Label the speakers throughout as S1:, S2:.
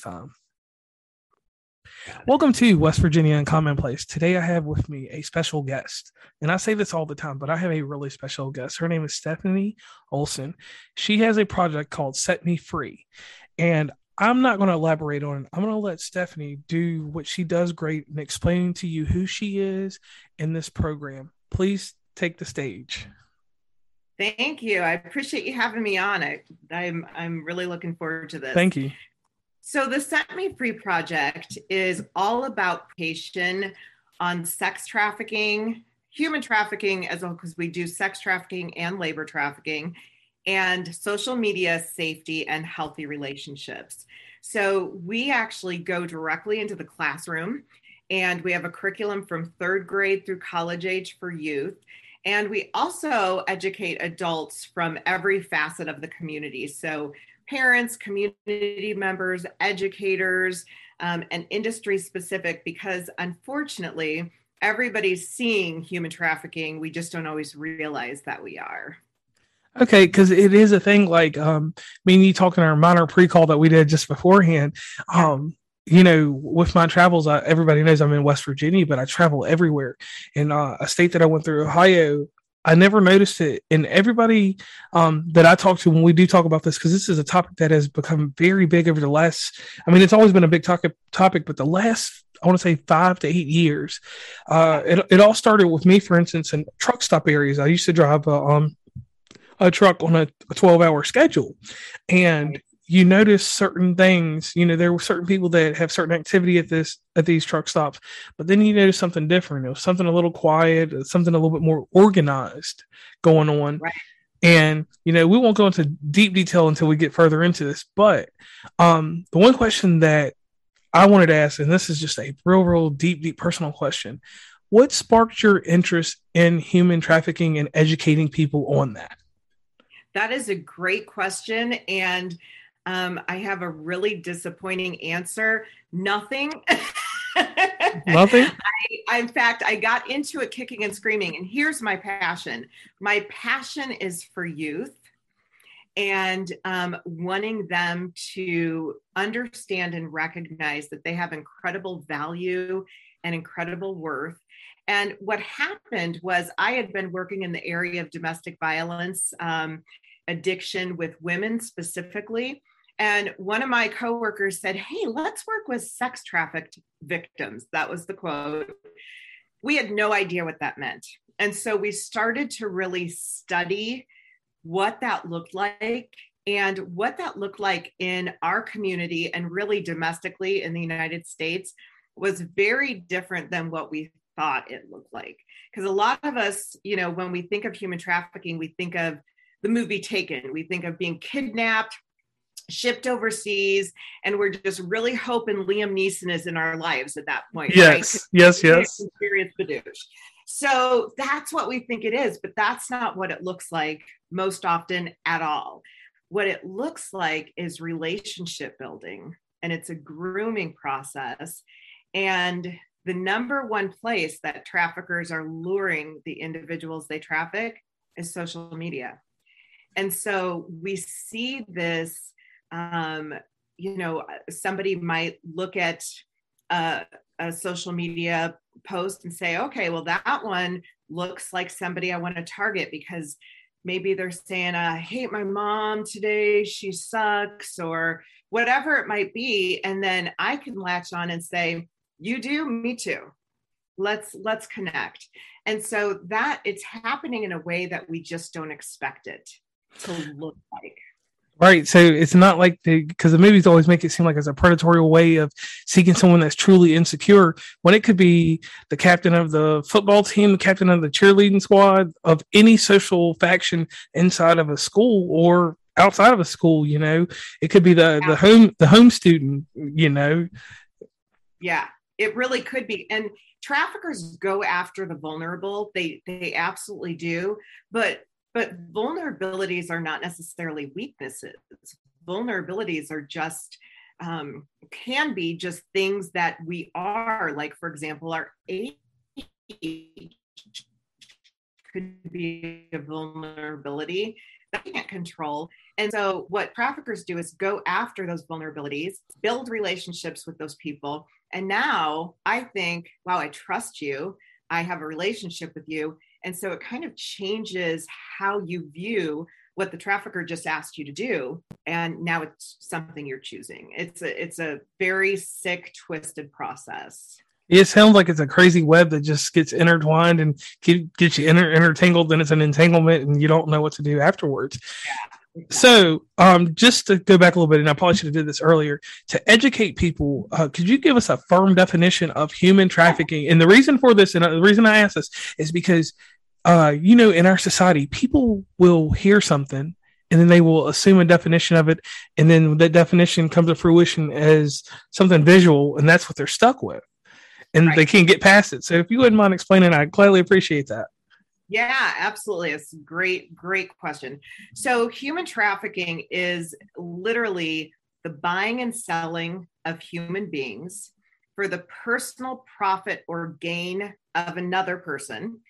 S1: time. Welcome to West Virginia and Commonplace. Today I have with me a special guest. And I say this all the time, but I have a really special guest. Her name is Stephanie Olson. She has a project called Set Me Free. And I'm not going to elaborate on it. I'm going to let Stephanie do what she does great and explaining to you who she is in this program. Please take the stage.
S2: Thank you. I appreciate you having me on. I, I'm I'm really looking forward to this.
S1: Thank you.
S2: So the Set Me Free project is all about patient on sex trafficking, human trafficking, as well because we do sex trafficking and labor trafficking, and social media safety and healthy relationships. So we actually go directly into the classroom and we have a curriculum from third grade through college age for youth. And we also educate adults from every facet of the community. So parents, community members, educators, um, and industry specific because unfortunately, everybody's seeing human trafficking. We just don't always realize that we are.
S1: Okay, because it is a thing. Like, um, me and you talking our minor pre-call that we did just beforehand. Um, you know, with my travels, I, everybody knows I'm in West Virginia, but I travel everywhere. In uh, a state that I went through, Ohio, I never noticed it. And everybody um, that I talk to when we do talk about this, because this is a topic that has become very big over the last, I mean, it's always been a big topic, topic but the last, I want to say five to eight years, uh, it, it all started with me, for instance, in truck stop areas. I used to drive uh, um, a truck on a, a 12 hour schedule. And you notice certain things you know there were certain people that have certain activity at this at these truck stops but then you notice something different it was something a little quiet something a little bit more organized going on.
S2: Right.
S1: and you know we won't go into deep detail until we get further into this but um the one question that i wanted to ask and this is just a real real deep deep personal question. What sparked your interest in human trafficking and educating people on that?
S2: That is a great question and um, I have a really disappointing answer. Nothing.
S1: Nothing.
S2: I, in fact, I got into it kicking and screaming. And here's my passion my passion is for youth and um, wanting them to understand and recognize that they have incredible value and incredible worth. And what happened was, I had been working in the area of domestic violence, um, addiction with women specifically. And one of my coworkers said, Hey, let's work with sex trafficked victims. That was the quote. We had no idea what that meant. And so we started to really study what that looked like and what that looked like in our community and really domestically in the United States was very different than what we thought it looked like. Because a lot of us, you know, when we think of human trafficking, we think of the movie Taken, we think of being kidnapped, shipped overseas and we're just really hoping Liam Neeson is in our lives at that point.
S1: Yes, right? yes, yes.
S2: Serious badoosh. So that's what we think it is, but that's not what it looks like most often at all. What it looks like is relationship building and it's a grooming process. And the number one place that traffickers are luring the individuals they traffic is social media. And so we see this um, you know somebody might look at a, a, social media post and say okay well that one looks like somebody i want to target because maybe they're saying i hate my mom today. She sucks or whatever it might be. And then i can latch on and say you do me too. Let's let's connect. And so that it's happening in a way that we just don't expect it to look like
S1: Right. So it's not like the because the movies always make it seem like it's a predatory way of seeking someone that's truly insecure when it could be the captain of the football team, the captain of the cheerleading squad of any social faction inside of a school or outside of a school, you know. It could be the the home the home student, you know.
S2: Yeah, it really could be. And traffickers go after the vulnerable. They they absolutely do. But but vulnerabilities are not necessarily weaknesses. Vulnerabilities are just um, can be just things that we are, like for example, our age could be a vulnerability that we can't control. And so, what traffickers do is go after those vulnerabilities, build relationships with those people. And now I think, wow, I trust you. I have a relationship with you. And so it kind of changes how you view what the trafficker just asked you to do and now it's something you're choosing. It's a it's a very sick twisted process.
S1: It sounds like it's a crazy web that just gets intertwined and get, gets you inter- intertangled and it's an entanglement and you don't know what to do afterwards. Yeah. So, um, just to go back a little bit, and I probably should have did this earlier. To educate people, uh, could you give us a firm definition of human trafficking? And the reason for this, and the reason I ask this, is because uh, you know, in our society, people will hear something and then they will assume a definition of it, and then that definition comes to fruition as something visual, and that's what they're stuck with, and right. they can't get past it. So, if you wouldn't mind explaining, I'd gladly appreciate that.
S2: Yeah, absolutely. It's great, great question. So, human trafficking is literally the buying and selling of human beings for the personal profit or gain of another person.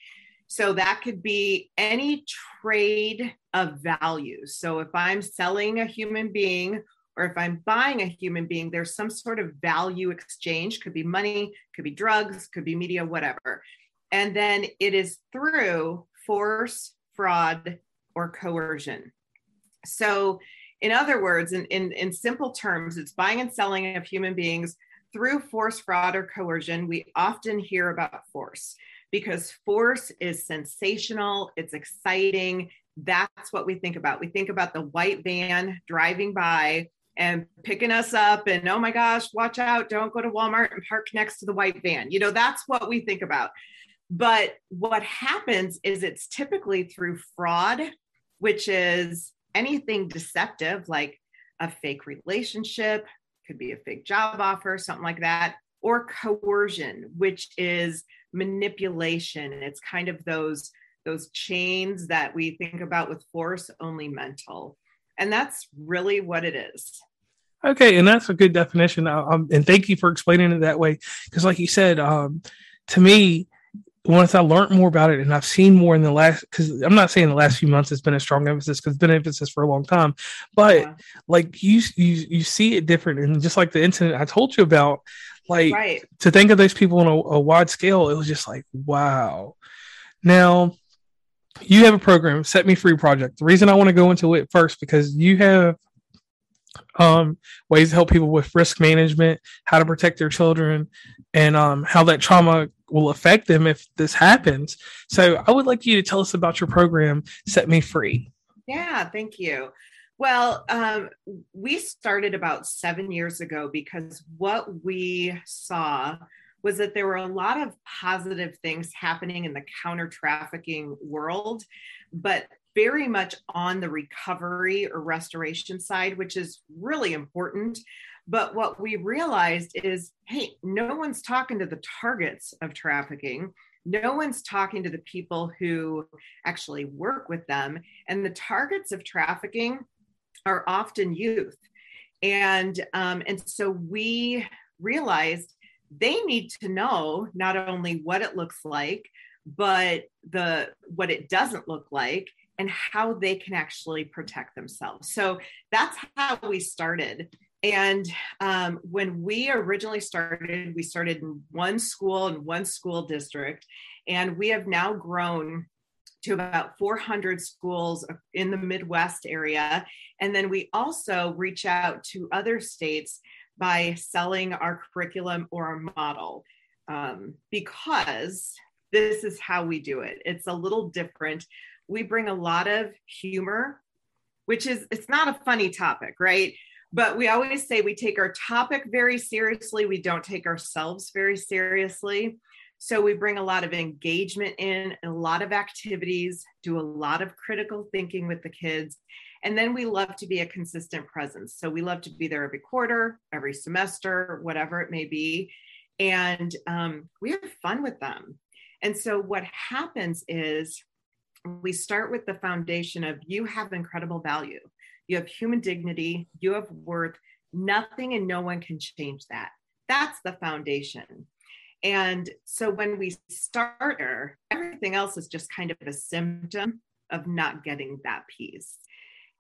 S2: So that could be any trade of value. So if I'm selling a human being or if I'm buying a human being, there's some sort of value exchange, could be money, could be drugs, could be media, whatever. And then it is through force, fraud, or coercion. So, in other words, in, in, in simple terms, it's buying and selling of human beings through force, fraud, or coercion. We often hear about force because force is sensational, it's exciting. That's what we think about. We think about the white van driving by and picking us up and oh my gosh, watch out, don't go to Walmart and park next to the white van. You know, that's what we think about. But what happens is it's typically through fraud, which is anything deceptive like a fake relationship, could be a fake job offer, something like that, or coercion, which is manipulation. It's kind of those those chains that we think about with force only mental. And that's really what it is.
S1: Okay, and that's a good definition. Um, and thank you for explaining it that way. Because, like you said, um, to me, once I learned more about it and I've seen more in the last, because I'm not saying the last few months it's been a strong emphasis because it's been emphasis for a long time, but yeah. like you, you, you see it different. And just like the incident I told you about, like right. to think of those people on a, a wide scale, it was just like, wow. Now, you have a program, Set Me Free Project. The reason I want to go into it first because you have um, ways to help people with risk management, how to protect their children, and um, how that trauma will affect them if this happens. So, I would like you to tell us about your program, Set Me Free.
S2: Yeah, thank you. Well, um, we started about seven years ago because what we saw was that there were a lot of positive things happening in the counter trafficking world, but very much on the recovery or restoration side, which is really important. But what we realized is hey, no one's talking to the targets of trafficking. No one's talking to the people who actually work with them. And the targets of trafficking are often youth. And, um, and so we realized they need to know not only what it looks like, but the what it doesn't look like and how they can actually protect themselves. So that's how we started. And um, when we originally started, we started in one school in one school district, and we have now grown to about 400 schools in the Midwest area. And then we also reach out to other states by selling our curriculum or our model um, because this is how we do it. It's a little different. We bring a lot of humor, which is, it's not a funny topic, right? But we always say we take our topic very seriously. We don't take ourselves very seriously. So we bring a lot of engagement in, a lot of activities, do a lot of critical thinking with the kids. And then we love to be a consistent presence. So we love to be there every quarter, every semester, whatever it may be. And um, we have fun with them. And so what happens is we start with the foundation of you have incredible value, you have human dignity, you have worth. Nothing and no one can change that. That's the foundation. And so when we start everything else is just kind of a symptom of not getting that piece.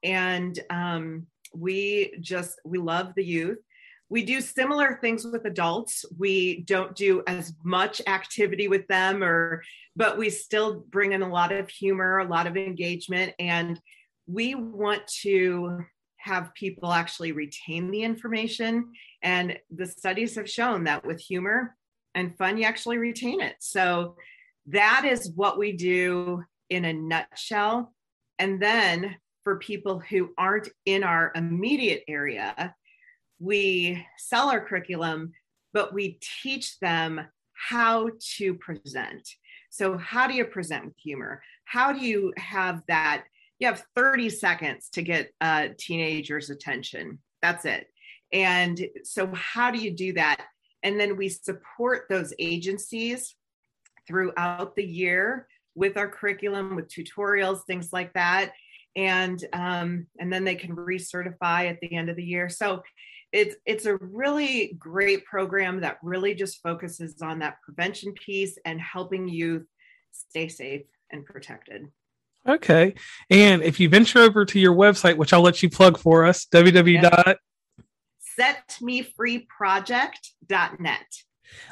S2: and um, we just we love the youth we do similar things with adults we don't do as much activity with them or but we still bring in a lot of humor a lot of engagement and we want to have people actually retain the information and the studies have shown that with humor and fun you actually retain it so that is what we do in a nutshell and then for people who aren't in our immediate area we sell our curriculum, but we teach them how to present. So, how do you present with humor? How do you have that? You have 30 seconds to get a teenager's attention. That's it. And so, how do you do that? And then we support those agencies throughout the year with our curriculum, with tutorials, things like that. And um, and then they can recertify at the end of the year. So it's it's a really great program that really just focuses on that prevention piece and helping youth stay safe and protected.
S1: Okay. And if you venture over to your website, which I'll let you plug for us,
S2: www.setmefreeproject.net.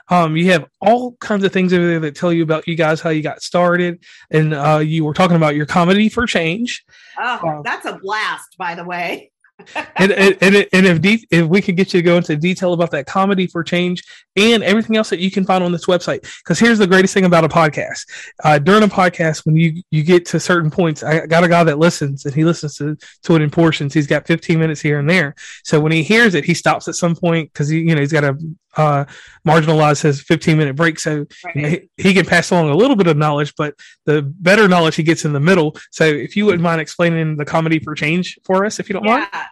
S1: Um, you have all kinds of things over there that tell you about you guys, how you got started, and uh, you were talking about your comedy for change.
S2: Oh, uh, that's a blast, by the way
S1: and, and, and, and if de- if we could get you to go into detail about that comedy for change and everything else that you can find on this website because here's the greatest thing about a podcast. Uh, during a podcast when you you get to certain points i got a guy that listens and he listens to, to it in portions. He's got 15 minutes here and there. So when he hears it he stops at some point because you know he's got to uh, marginalize his 15 minute break so right. you know, he, he, can pass along a little bit of knowledge but the better knowledge he gets in the middle so if you wouldn't mind explaining the comedy for change for us if you don't yeah. mind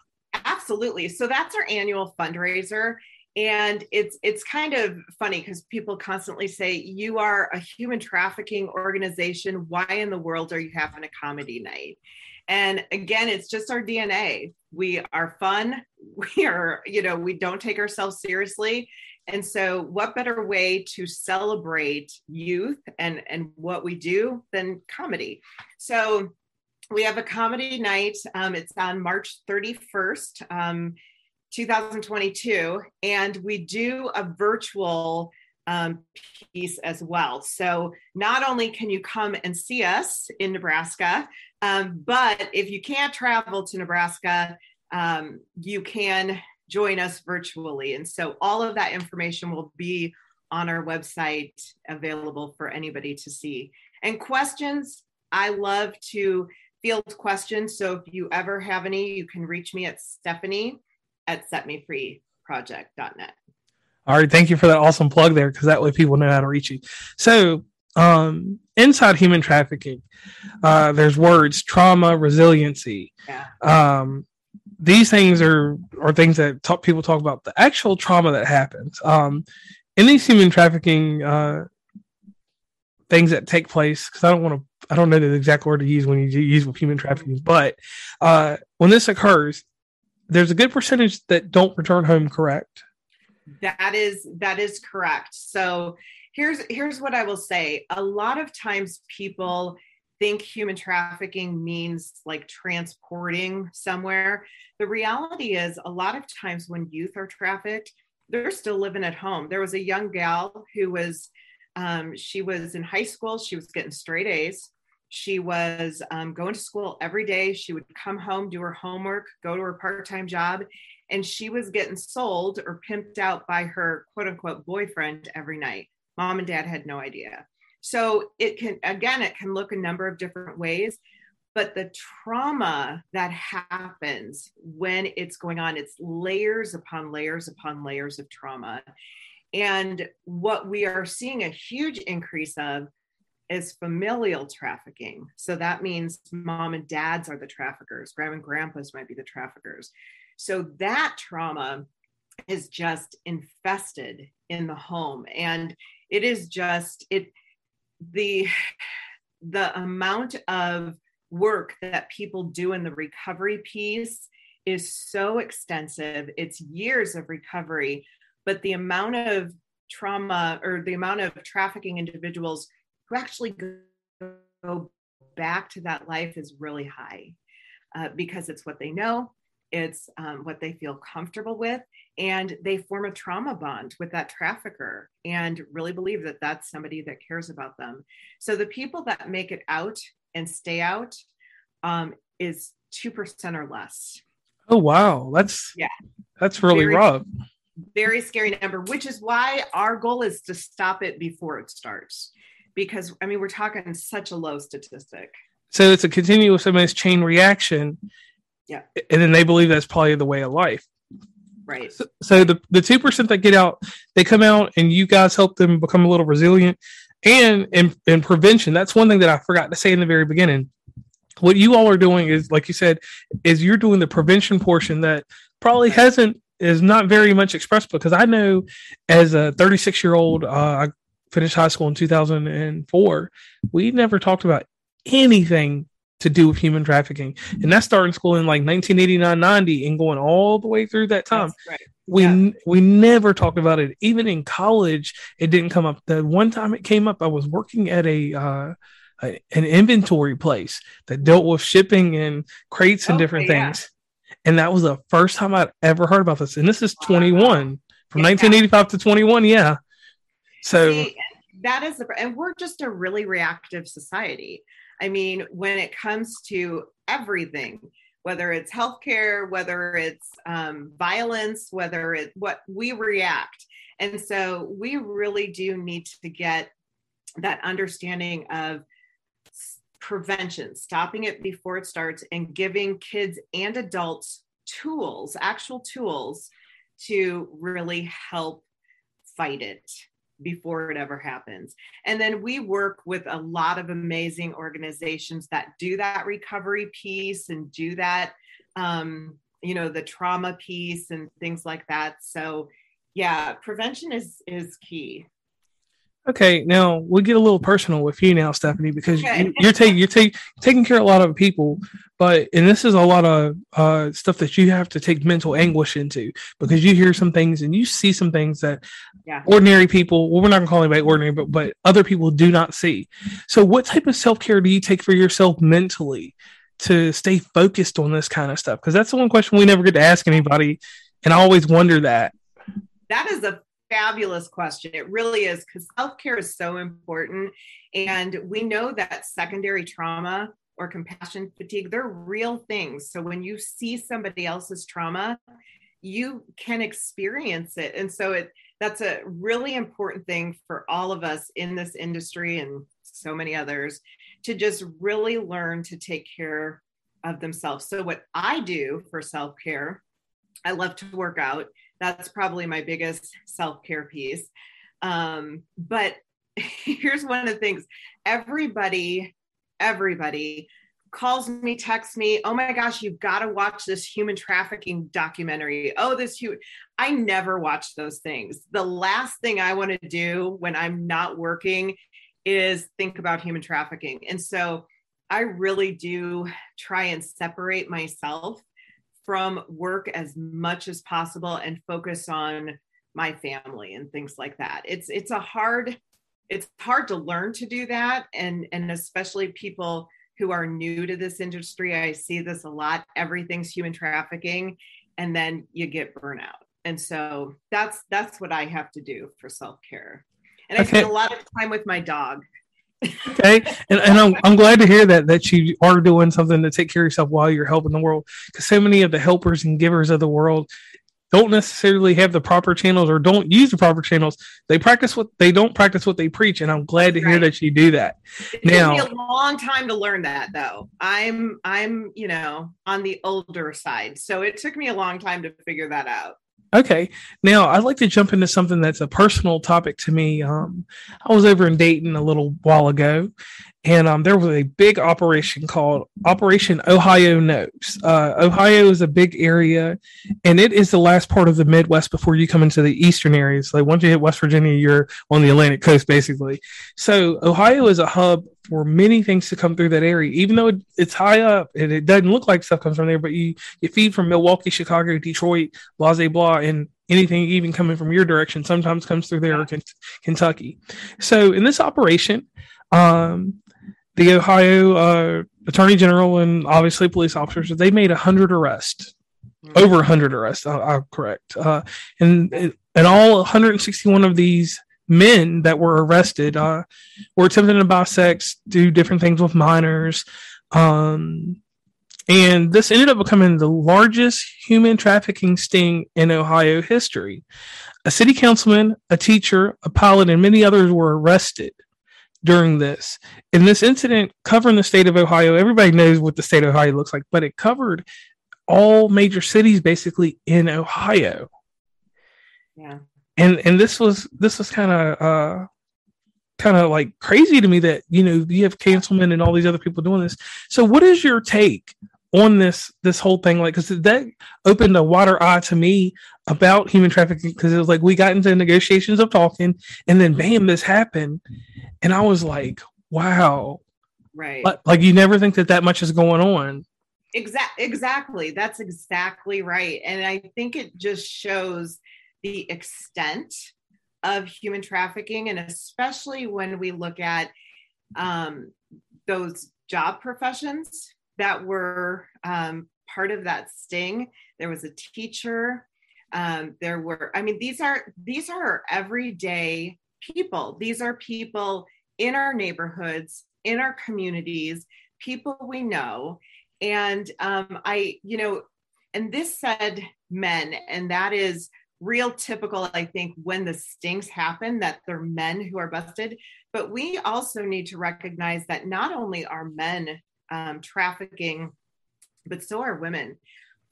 S2: Absolutely. So that's our annual fundraiser and it's it's kind of funny because people constantly say you are a human trafficking organization why in the world are you having a comedy night and again it's just our dna we are fun we are you know we don't take ourselves seriously and so what better way to celebrate youth and and what we do than comedy so we have a comedy night. Um, it's on March 31st, um, 2022, and we do a virtual um, piece as well. So not only can you come and see us in Nebraska, um, but if you can't travel to Nebraska, um, you can join us virtually. And so all of that information will be on our website available for anybody to see. And questions, I love to field questions. So if you ever have any, you can reach me at Stephanie at setmefreeproject.net.
S1: All right. Thank you for that awesome plug there because that way people know how to reach you. So, um, inside human trafficking, uh, there's words trauma, resiliency. Yeah. Um, these things are are things that talk, people talk about the actual trauma that happens. Um, in these human trafficking uh, things that take place, because I don't want to I don't know the exact word to use when you use with human trafficking, but uh, when this occurs, there's a good percentage that don't return home. Correct.
S2: That is that is correct. So here's here's what I will say. A lot of times people think human trafficking means like transporting somewhere. The reality is a lot of times when youth are trafficked, they're still living at home. There was a young gal who was um, she was in high school. She was getting straight A's. She was um, going to school every day. She would come home, do her homework, go to her part time job, and she was getting sold or pimped out by her quote unquote boyfriend every night. Mom and dad had no idea. So it can, again, it can look a number of different ways, but the trauma that happens when it's going on, it's layers upon layers upon layers of trauma. And what we are seeing a huge increase of is familial trafficking. So that means mom and dads are the traffickers, grandma and grandpas might be the traffickers. So that trauma is just infested in the home and it is just it the the amount of work that people do in the recovery piece is so extensive it's years of recovery but the amount of trauma or the amount of trafficking individuals who actually go back to that life is really high. uh, because it's what they know, it's um, what they feel comfortable with, and they form a trauma bond with that trafficker and really believe that that's somebody that cares about them. So the people that make it out and stay out um, is 2% or less.
S1: Oh, wow. That's, yeah, that's really Very, rough
S2: very scary number, which is why our goal is to stop it before it starts. Because I mean, we're talking such a low statistic.
S1: So it's a continuous almost chain reaction.
S2: Yeah.
S1: And then they believe that's probably the way of life.
S2: Right.
S1: So, so the, the 2% that get out, they come out and you guys help them become a little resilient. And in, in prevention, that's one thing that I forgot to say in the very beginning. What you all are doing is, like you said, is you're doing the prevention portion that probably hasn't is not very much expressed because I know as a 36 year old, uh, I finished high school in 2004. We never talked about anything to do with human trafficking, and that started school in like 1989, 90, and going all the way through that time. Right. We yeah. we never talked about it. Even in college, it didn't come up. The one time it came up, I was working at a uh, an inventory place that dealt with shipping and crates and different yeah. things and that was the first time I'd ever heard about this. And this is 21 from yeah. 1985 to 21. Yeah. So See,
S2: that is the, and we're just a really reactive society. I mean, when it comes to everything, whether it's healthcare, whether it's um, violence, whether it's what we react. And so we really do need to get that understanding of prevention, stopping it before it starts, and giving kids and adults tools, actual tools to really help fight it before it ever happens. And then we work with a lot of amazing organizations that do that recovery piece and do that, um, you know, the trauma piece and things like that. So, yeah, prevention is is key.
S1: Okay, now we'll get a little personal with you now, Stephanie, because okay. you, are taking you're taking taking care of a lot of people, but and this is a lot of uh, stuff that you have to take mental anguish into because you hear some things and you see some things that yeah. ordinary people, well, we're not gonna call anybody ordinary, but but other people do not see. So, what type of self care do you take for yourself mentally to stay focused on this kind of stuff? Because that's the one question we never get to ask anybody, and I always wonder that.
S2: That is a fabulous question. It really is because self care is so important. And we know that secondary trauma or compassion fatigue, they're real things. So when you see somebody else's trauma, you can experience it. And so it that's a really important thing for all of us in this industry and so many others to just really learn to take care of themselves. So what I do for self-care, I love to work out that's probably my biggest self-care piece. Um, but here's one of the things. Everybody everybody calls me texts me oh my gosh you've got to watch this human trafficking documentary. Oh this human i never watch those things. The last thing i want to do when i'm not working is think about human trafficking. And so i really do try and separate myself from work as much as possible and focus on my family and things like that. It's it's a hard it's hard to learn to do that and and especially people who are new to this industry. I see this a lot. Everything's human trafficking and then you get burnout. And so that's that's what I have to do for self-care. And I okay. spend a lot of time with my dog
S1: okay? And, and I'm, I'm glad to hear that that you are doing something to take care of yourself while you're helping the world. Because so many of the helpers and givers of the world don't necessarily have the proper channels or don't use the proper channels. They practice what they don't practice what they preach and i'm glad to hear that you do that.
S2: It now took me a long time to learn that though. I'm i'm you know on the older side. So it took me a long time to figure that out
S1: Okay. Now I'd like to jump into something that's a personal topic to me. Um, I was over in Dayton a little while ago, and um, there was a big operation called Operation Ohio Knows. Uh, Ohio is a big area, and it is the last part of the Midwest before you come into the eastern areas. Like once you hit West Virginia, you're on the Atlantic coast, basically. So Ohio is a hub for many things to come through that area, even though it's high up and it doesn't look like stuff comes from there. But you you feed from Milwaukee, Chicago, Detroit, blah blah blah, and anything even coming from your direction sometimes comes through there, or Kentucky. So in this operation. Um, the Ohio uh, attorney general and obviously police officers, they made a hundred arrests, mm-hmm. over a hundred arrests. I, am correct, uh, and and all 161 of these men that were arrested uh, were attempting to buy sex, do different things with minors. Um, and this ended up becoming the largest human trafficking sting in Ohio history. A city councilman, a teacher, a pilot, and many others were arrested during this. In this incident covering the state of Ohio, everybody knows what the state of Ohio looks like, but it covered all major cities basically in Ohio.
S2: Yeah.
S1: And and this was this was kind of uh kind of like crazy to me that you know you have Councilman and all these other people doing this. So what is your take on this this whole thing like because that opened a water eye to me about human trafficking because it was like we got into negotiations of talking and then bam this happened. And i was like wow.
S2: Right.
S1: Like you never think that that much is going on.
S2: Exactly exactly. That's exactly right. And i think it just shows the extent of human trafficking and especially when we look at um, those job professions that were um, part of that sting. There was a teacher. Um, there were, I mean, these are these are everyday people. These are people in our neighborhoods, in our communities, people we know. And um, I, you know, and this said men, and that is real typical, I think, when the stings happen, that they're men who are busted. But we also need to recognize that not only are men um, trafficking, but so are women.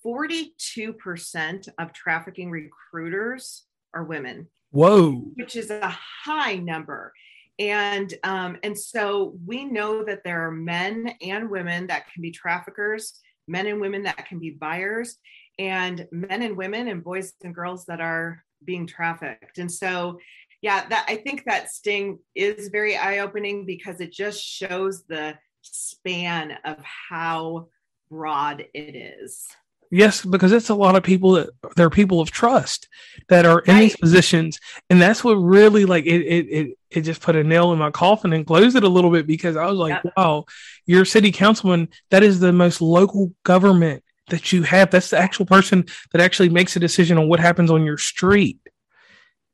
S2: 42% of trafficking recruiters are women.
S1: Whoa.
S2: Which is a high number. And um, and so we know that there are men and women that can be traffickers, men and women that can be buyers, and men and women and boys and girls that are being trafficked. And so yeah, that I think that sting is very eye-opening because it just shows the span of how broad it is.
S1: Yes, because it's a lot of people that they're people of trust that are in right. these positions, and that's what really like it, it. It it just put a nail in my coffin and closed it a little bit because I was like, yep. wow, your city councilman. That is the most local government that you have. That's the actual person that actually makes a decision on what happens on your street.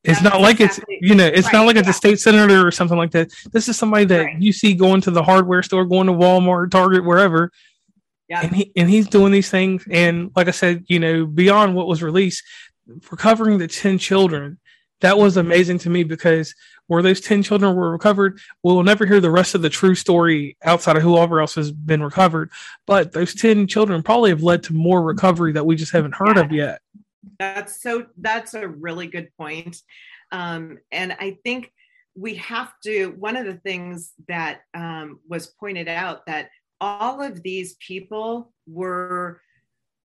S1: It's not like exactly. it's you know it's right, not like yeah. it's a state senator or something like that. This is somebody that right. you see going to the hardware store, going to Walmart, Target, wherever. Yeah. And he and he's doing these things, and like I said, you know, beyond what was released, recovering the ten children, that was amazing to me because where those ten children were recovered, we'll never hear the rest of the true story outside of whoever else has been recovered. But those ten children probably have led to more recovery that we just haven't heard yeah. of yet.
S2: That's so, that's a really good point. Um, and I think we have to, one of the things that um, was pointed out that all of these people were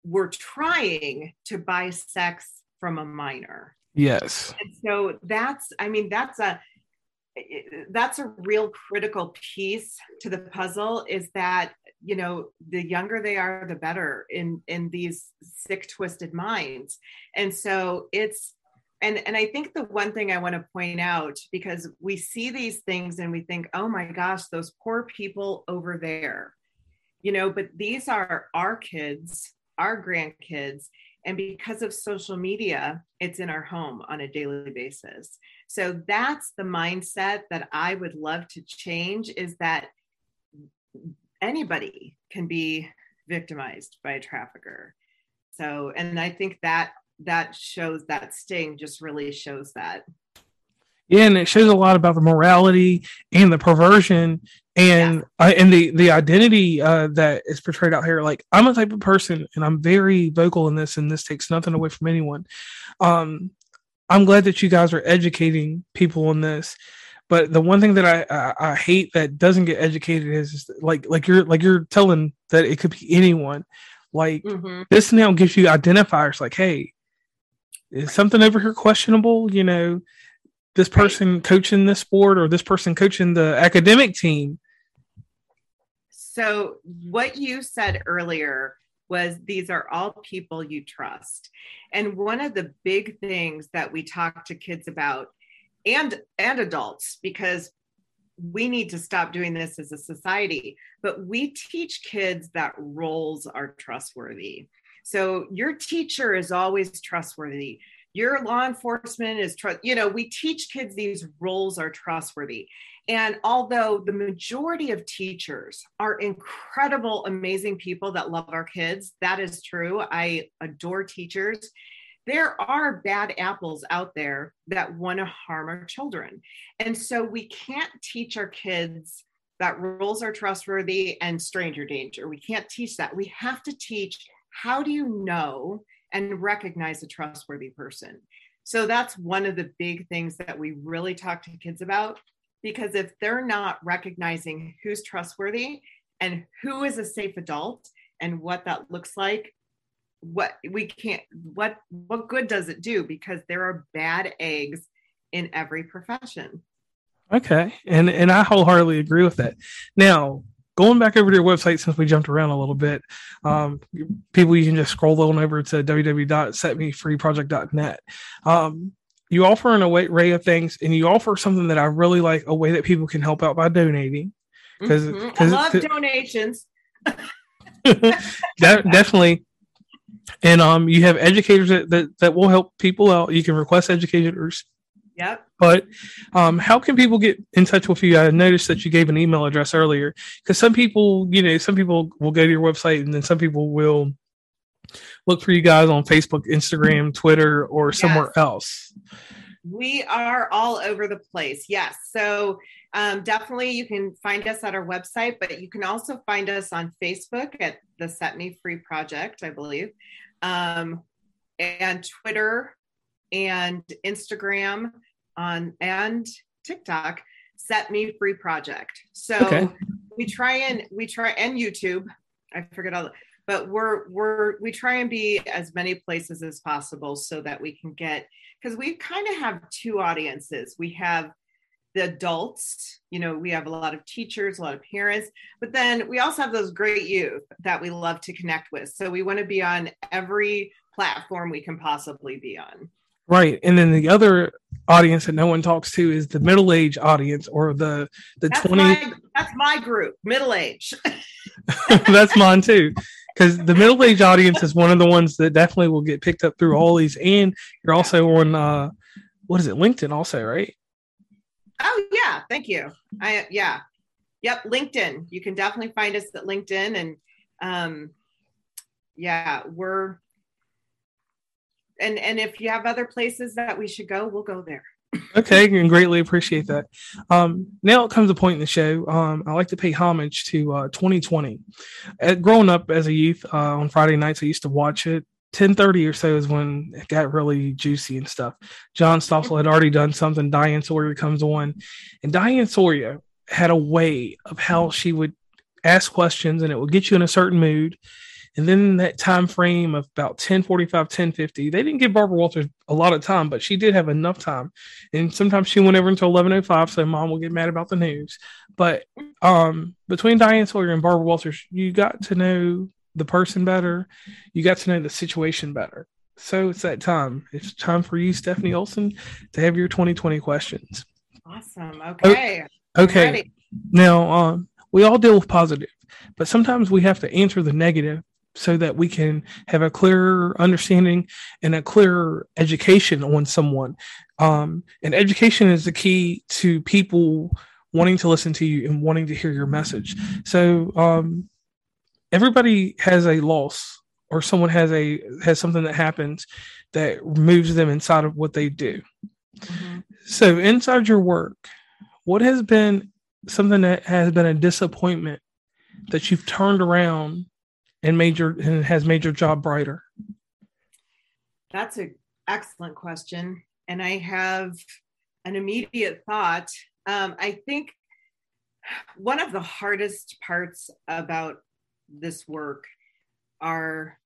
S2: were trying to buy sex from a minor.
S1: Yes.
S2: And so that's, I mean, that's a that's a real critical piece to the puzzle is that you know the younger they are the better in in these sick twisted minds. And so it's and and i think the one thing i want to point out because we see these things and we think oh my gosh those poor people over there. You know but these are our kids our grandkids and because of social media it's in our home on a daily basis. So that's the mindset that i would love to change is that anybody can be victimized by a trafficker. So and i think that that shows that sting just really shows that.
S1: Yeah and it shows a lot about the morality and the perversion and yeah. I, and the the identity uh, that is portrayed out here. Like i'm a type of person and i'm very vocal in this and this takes nothing away from anyone. Um i'm glad that you guys are educating people on this but the one thing that I, I, I hate that doesn't get educated is, is, like like you're like you're telling that it could be anyone. Like mm-hmm. this now gives you identifiers like, hey, is something over here questionable? You know, this person right. coaching this sport or this person coaching the academic team.
S2: So what you said earlier was these are all people you trust. And one of the big things that we talk to kids about and and adults because we need to stop doing this as a society. But we teach kids that roles are trustworthy. So your teacher is always trustworthy. Your law enforcement is trust. You know, we teach kids these roles are trustworthy. And although the majority of teachers are incredible, amazing people that love our kids, that is true. I adore teachers. There are bad apples out there that want to harm our children. And so we can't teach our kids that rules are trustworthy and stranger danger. We can't teach that. We have to teach how do you know and recognize a trustworthy person? So that's one of the big things that we really talk to kids about because if they're not recognizing who's trustworthy and who is a safe adult and what that looks like what we can't what what good does it do? Because there are bad eggs in every profession.
S1: Okay. And and i wholeheartedly agree with that. Now going back over to your website since we jumped around a little bit um, people you can just scroll on over to www.setmefreeproject.net um, you offer an array of things and you offer something that i really like a way that people can help out by donating.
S2: Because mm-hmm. i love donations.
S1: That definitely and um you have educators that, that that will help people out you can request educators
S2: Yep.
S1: But um, how can people get in touch with you? I noticed that you gave an email address earlier because some people, you know, some people will go to your website and then some people will look for you guys on Facebook, Instagram, Twitter, or yes. somewhere else.
S2: We are all over the place. Yes. So um, definitely you can find us at our website, but you can also find us on Facebook at the Set Me Free Project, I believe, um, and Twitter and Instagram on and TikTok. Set Me Free Project. So okay. we try and we try and YouTube. I forget all. The, but we're we're we try and be as many places as possible so that we can get because we kind of have two audiences. We have the adults, you know, we have a lot of teachers, a lot of parents, but then we also have those great youth that we love to connect with. So we want to be on every platform we can possibly be on.
S1: Right. And then the other audience that no one talks to is the middle age audience or the the
S2: that's
S1: 20
S2: my, that's my group, middle age.
S1: that's mine too because the middle age audience is one of the ones that definitely will get picked up through all these. And you're also on uh, what is it, LinkedIn, also, right?
S2: Oh yeah, thank you. I yeah, yep, LinkedIn. You can definitely find us at LinkedIn, and um, yeah, we're and and if you have other places that we should go, we'll go there
S1: okay, and greatly appreciate that. Um, now it comes a point in the show. Um, I like to pay homage to uh, 2020. At, growing up as a youth uh, on Friday nights, I used to watch it. 10:30 or so is when it got really juicy and stuff. John Stossel had already done something. Diane Sawyer comes on, and Diane Sawyer had a way of how she would ask questions, and it would get you in a certain mood and then that time frame of about 1045, 1050, they didn't give Barbara Walters a lot of time, but she did have enough time. And sometimes she went over until 1105, so mom will get mad about the news. But um, between Diane Sawyer and Barbara Walters, you got to know the person better. You got to know the situation better. So it's that time. It's time for you, Stephanie Olson, to have your 2020 questions.
S2: Awesome. Okay.
S1: Okay. Now, um, we all deal with positive, but sometimes we have to answer the negative so that we can have a clearer understanding and a clearer education on someone. Um, and education is the key to people wanting to listen to you and wanting to hear your message. So um, everybody has a loss or someone has a has something that happens that moves them inside of what they do. Mm-hmm. So inside your work, what has been something that has been a disappointment that you've turned around and made your and has made your job brighter?
S2: That's an excellent question, and I have an immediate thought. Um, I think one of the hardest parts about this work are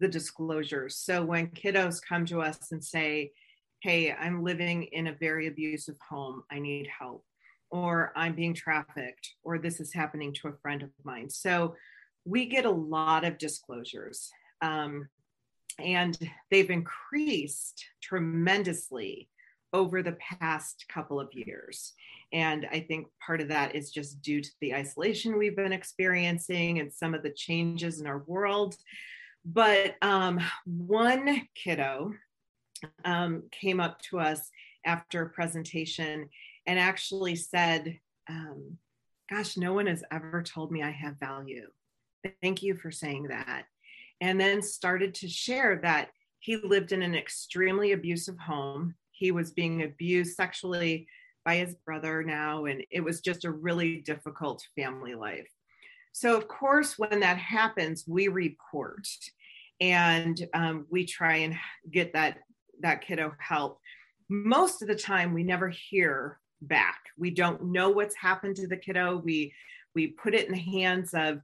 S2: the disclosures. So when kiddos come to us and say, Hey, I'm living in a very abusive home, I need help, or I'm being trafficked, or this is happening to a friend of mine. So we get a lot of disclosures um, and they've increased tremendously over the past couple of years. And I think part of that is just due to the isolation we've been experiencing and some of the changes in our world. But um, one kiddo um, came up to us after a presentation and actually said, um, Gosh, no one has ever told me I have value. Thank you for saying that. And then started to share that he lived in an extremely abusive home. He was being abused sexually by his brother now, and it was just a really difficult family life. So, of course, when that happens, we report and um, we try and get that that kiddo help. Most of the time, we never hear back. We don't know what's happened to the kiddo. We we put it in the hands of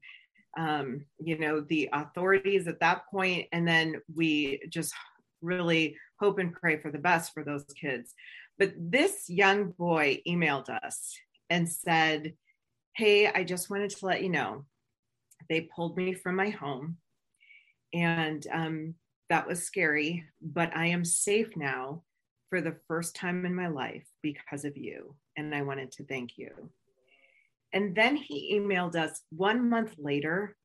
S2: um, you know, the authorities at that point, and then we just really hope and pray for the best for those kids. But this young boy emailed us and said, Hey, I just wanted to let you know they pulled me from my home, and um, that was scary, but I am safe now for the first time in my life because of you. And I wanted to thank you. And then he emailed us one month later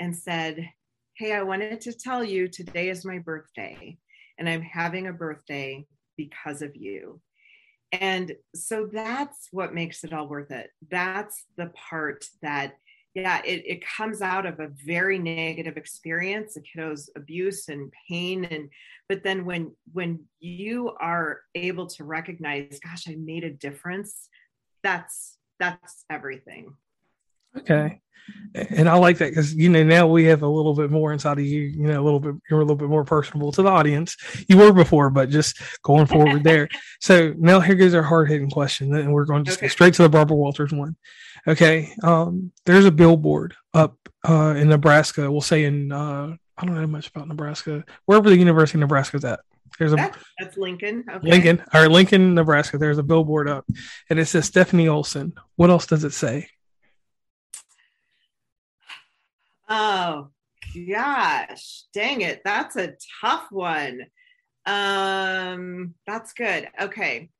S2: and said, Hey, I wanted to tell you today is my birthday, and I'm having a birthday because of you. And so that's what makes it all worth it. That's the part that, yeah, it, it comes out of a very negative experience, a kiddo's abuse and pain. And but then when when you are able to recognize, gosh, I made a difference, that's that's everything.
S1: Okay. And I like that because you know now we have a little bit more inside of you. You know, a little bit you're a little bit more personable to the audience. You were before, but just going forward there. So now here goes our hard hitting question, and we're going to just okay. go straight to the Barbara Walters one. Okay, um, there's a billboard up uh, in Nebraska. We'll say in uh, I don't know much about Nebraska, wherever the University of Nebraska is at.
S2: There's a that's, that's Lincoln.
S1: Okay. Lincoln, or Lincoln, Nebraska. There's a billboard up, and it says Stephanie Olson. What else does it say?
S2: Oh gosh, dang it, that's a tough one. Um, that's good. Okay,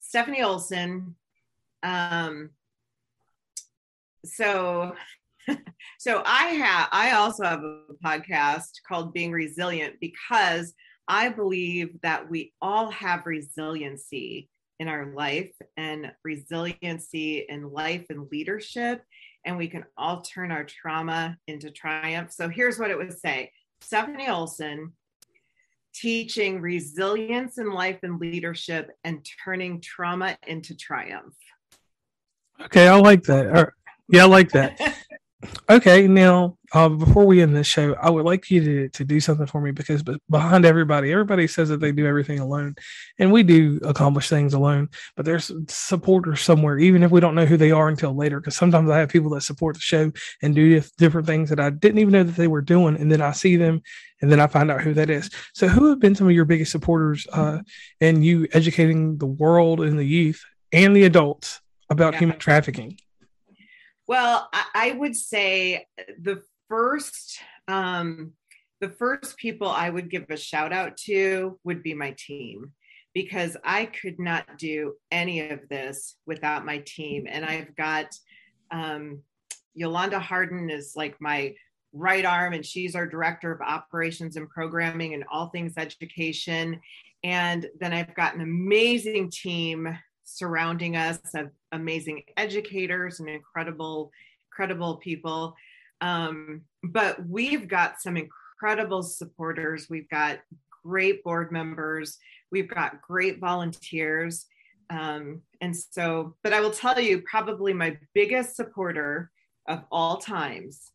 S2: Stephanie Olson. Um, so so I have I also have a podcast called Being Resilient because I believe that we all have resiliency in our life and resiliency in life and leadership and we can all turn our trauma into triumph. So here's what it would say Stephanie Olson teaching resilience in life and leadership and turning trauma into triumph.
S1: Okay, I like that. Yeah, I like that. Okay, now uh, before we end this show, I would like you to, to do something for me because behind everybody, everybody says that they do everything alone, and we do accomplish things alone. But there's supporters somewhere, even if we don't know who they are until later. Because sometimes I have people that support the show and do different things that I didn't even know that they were doing, and then I see them, and then I find out who that is. So, who have been some of your biggest supporters uh, in you educating the world and the youth and the adults about yeah. human trafficking?
S2: Well, I, I would say the first um, the first people I would give a shout out to would be my team because I could not do any of this without my team. And I've got um, Yolanda Harden is like my right arm, and she's our director of operations and programming and all things education. And then I've got an amazing team surrounding us of amazing educators and incredible, incredible people. Um, but we've got some incredible supporters. We've got great board members. We've got great volunteers. Um, and so, but I will tell you, probably my biggest supporter of all times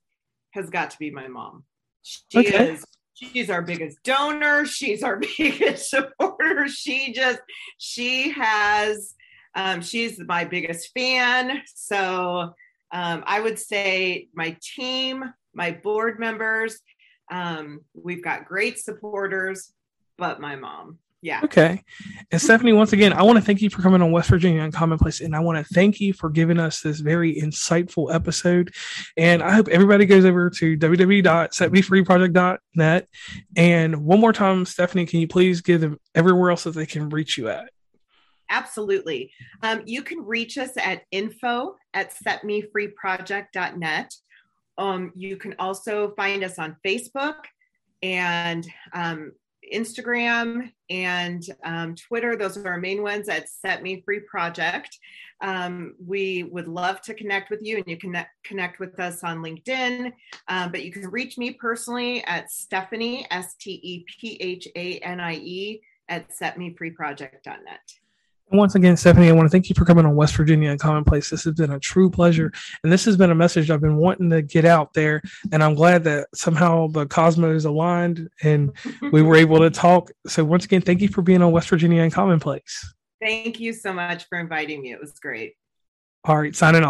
S2: has got to be my mom. She okay. is she's our biggest donor she's our biggest supporter she just she has um, she's my biggest fan. So um, I would say my team, my board members, um, we've got great supporters, but my mom. Yeah.
S1: Okay. And Stephanie, once again, I want to thank you for coming on West Virginia and Uncommonplace. And I want to thank you for giving us this very insightful episode. And I hope everybody goes over to www.setmefreeproject.net. And one more time, Stephanie, can you please give them everywhere else that they can reach you at?
S2: Absolutely. Um, you can reach us at info at setmefreeproject.net. Um, you can also find us on Facebook and um, Instagram and um, Twitter. Those are our main ones at Set Me Free Project. Um, we would love to connect with you, and you can connect with us on LinkedIn. Um, but you can reach me personally at Stephanie S T E P H A N I E at setmefreeproject.net.
S1: Once again, Stephanie, I want to thank you for coming on West Virginia and Uncommonplace. This has been a true pleasure. And this has been a message I've been wanting to get out there. And I'm glad that somehow the cosmos aligned and we were able to talk. So, once again, thank you for being on West Virginia and Uncommonplace.
S2: Thank you so much for inviting me. It was great.
S1: All right, signing off.